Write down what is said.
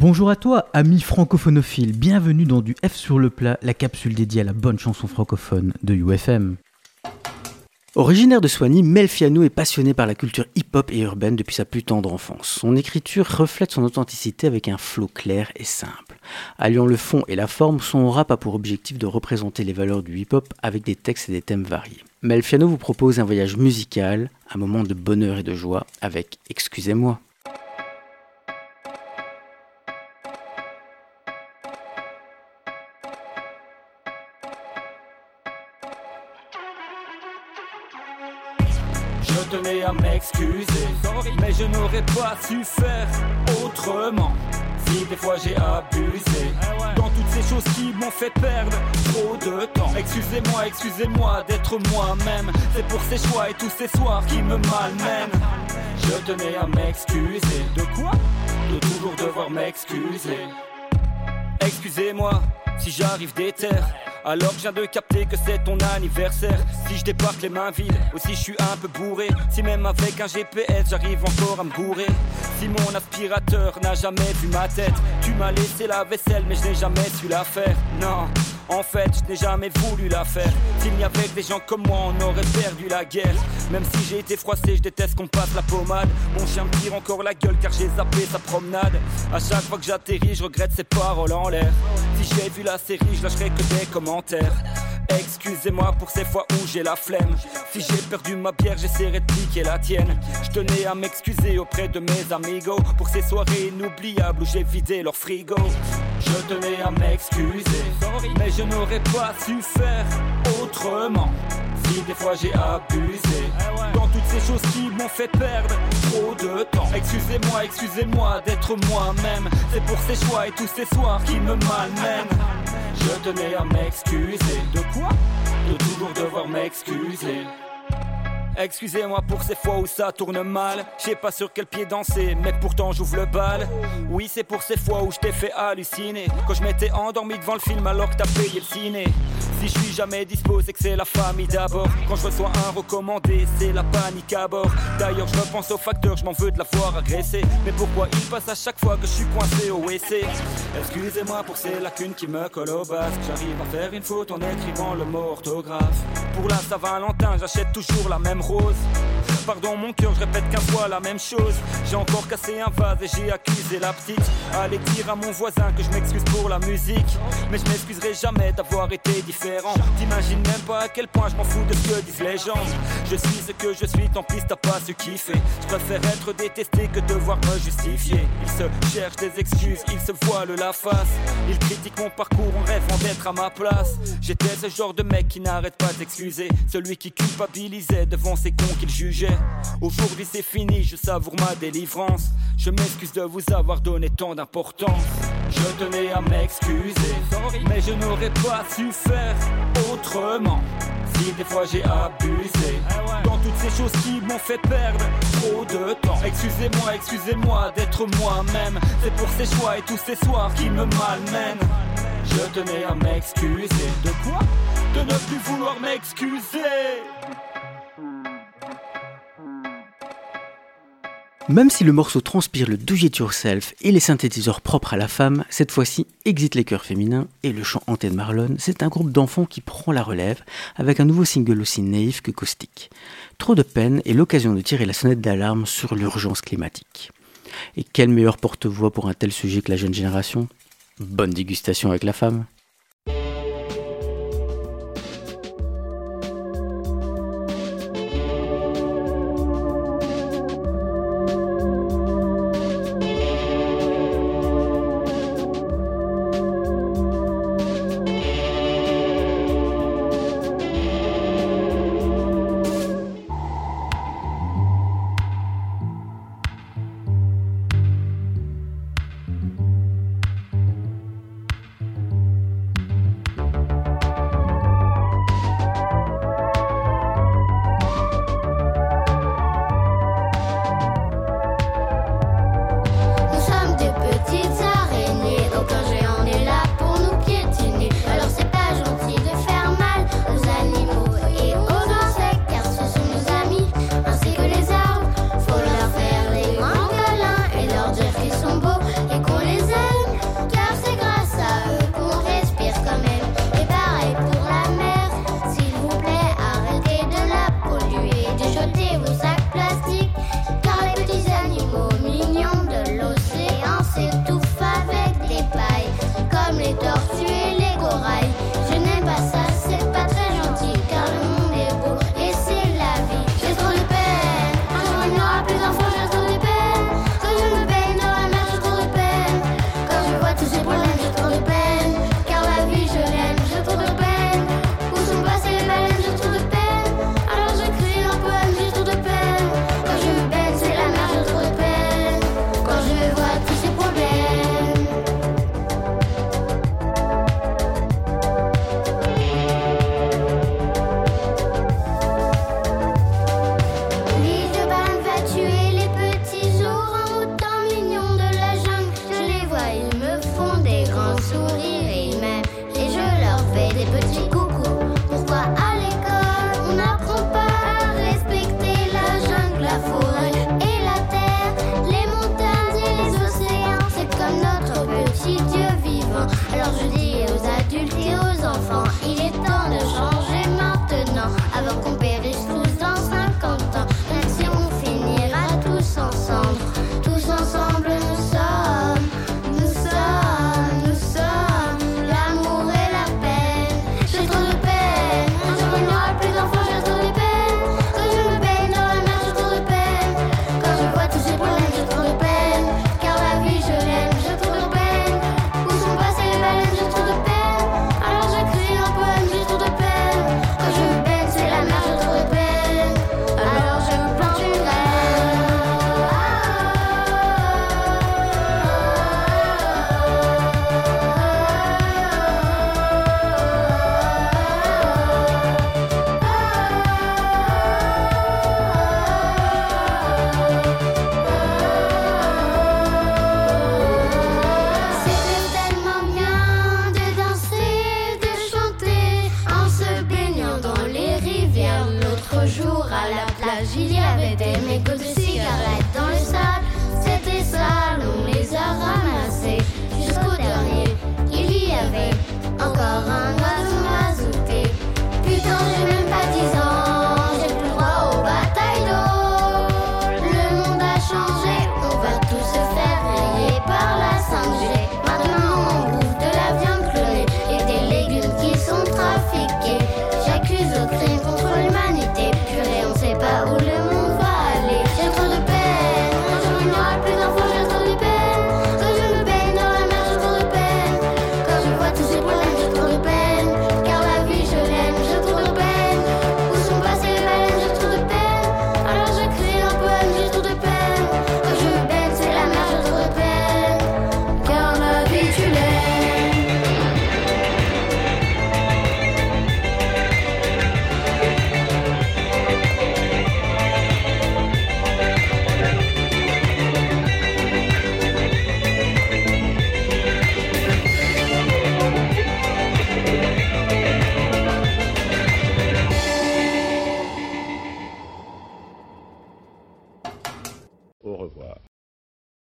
Bonjour à toi, ami francophonophile, bienvenue dans du F sur le plat, la capsule dédiée à la bonne chanson francophone de UFM. Originaire de Soigny, Melfiano est passionné par la culture hip-hop et urbaine depuis sa plus tendre enfance. Son écriture reflète son authenticité avec un flot clair et simple. Alliant le fond et la forme, son rap a pour objectif de représenter les valeurs du hip-hop avec des textes et des thèmes variés. Melfiano vous propose un voyage musical, un moment de bonheur et de joie avec Excusez-moi. M'excuser, mais je n'aurais pas su faire autrement. Si des fois j'ai abusé dans toutes ces choses qui m'ont fait perdre trop de temps. Excusez-moi, excusez-moi d'être moi-même. C'est pour ces choix et tous ces soirs qui me malmènent. Je tenais à m'excuser. De quoi? De toujours devoir m'excuser. Excusez-moi si j'arrive des terres. Alors je viens de capter que c'est ton anniversaire. Si je débarque les mains vides, ou si je suis un peu bourré. Si même avec un GPS j'arrive encore à me bourrer. Si mon aspirateur n'a jamais vu ma tête Tu m'as laissé la vaisselle mais je n'ai jamais su la faire. Non en fait, je n'ai jamais voulu la faire. S'il n'y avait que des gens comme moi, on aurait perdu la guerre. Même si j'ai été froissé, je déteste qu'on passe la pommade. Mon chien me tire encore la gueule car j'ai zappé sa promenade. À chaque fois que j'atterris, je regrette ses paroles en l'air. Si j'ai vu la série, je lâcherai que des commentaires. Excusez-moi pour ces fois où j'ai la flemme. Si j'ai perdu ma bière, j'essaierai de piquer la tienne. Je tenais à m'excuser auprès de mes amigos pour ces soirées inoubliables où j'ai vidé leur frigo. Je tenais à m'excuser, mais je n'aurais pas su faire autrement. Si des fois j'ai abusé dans toutes ces choses qui m'ont fait perdre trop de temps. Excusez-moi, excusez-moi d'être moi-même. C'est pour ces choix et tous ces soirs qui me malmènent. Je tenais à m'excuser. De quoi? De toujours devoir m'excuser. Excusez-moi pour ces fois où ça tourne mal. Je sais pas sur quel pied danser, mais pourtant j'ouvre le bal. Oui, c'est pour ces fois où je t'ai fait halluciner. Quand je m'étais endormi devant le film alors que t'as payé le ciné. Si je suis jamais dispo, c'est que c'est la famille d'abord. Quand je reçois un recommandé, c'est la panique à bord. D'ailleurs, je repense au facteur, je m'en veux de l'avoir agressé. Mais pourquoi il passe à chaque fois que je suis coincé au WC? Excusez-moi pour ces lacunes qui me collent au basque. J'arrive à faire une faute en écrivant le mot orthographe. Pour la Saint-Valentin, j'achète toujours la même Pardon mon cœur, je répète qu'un fois la même chose. J'ai encore cassé un vase et j'ai accusé la petite. Allez dire à mon voisin que je m'excuse pour la musique. Mais je m'excuserai jamais d'avoir été différent. T'imagines même pas à quel point je m'en fous de ce que disent les gens. Je suis ce que je suis, tant pis t'as pas su kiffer. Je préfère être détesté que devoir me justifier. Ils se cherchent des excuses, ils se voilent la face. Ils critiquent mon parcours en rêvant d'être à ma place. J'étais ce genre de mec qui n'arrête pas d'excuser. Celui qui culpabilisait devant ces cons qu'il jugeait. Aujourd'hui c'est fini, je savoure ma délivrance. Je m'excuse de vous avoir donné tant d'importance. Je tenais à m'excuser, mais je n'aurais pas su faire autrement. Si des fois j'ai abusé dans toutes ces choses qui m'ont fait perdre trop de temps. Excusez-moi, excusez-moi d'être moi-même. C'est pour ces choix et tous ces soirs qui me malmènent. Je tenais à m'excuser. De quoi? De ne plus vouloir m'excuser. Même si le morceau transpire le do it yourself et les synthétiseurs propres à la femme, cette fois-ci exit les chœurs féminins et le chant de Marlon, c'est un groupe d'enfants qui prend la relève avec un nouveau single aussi naïf que caustique. Trop de peine est l'occasion de tirer la sonnette d'alarme sur l'urgence climatique. Et quel meilleur porte-voix pour un tel sujet que la jeune génération? Bonne dégustation avec la femme Alors je dis aux jour à la plage, il y avait des mégots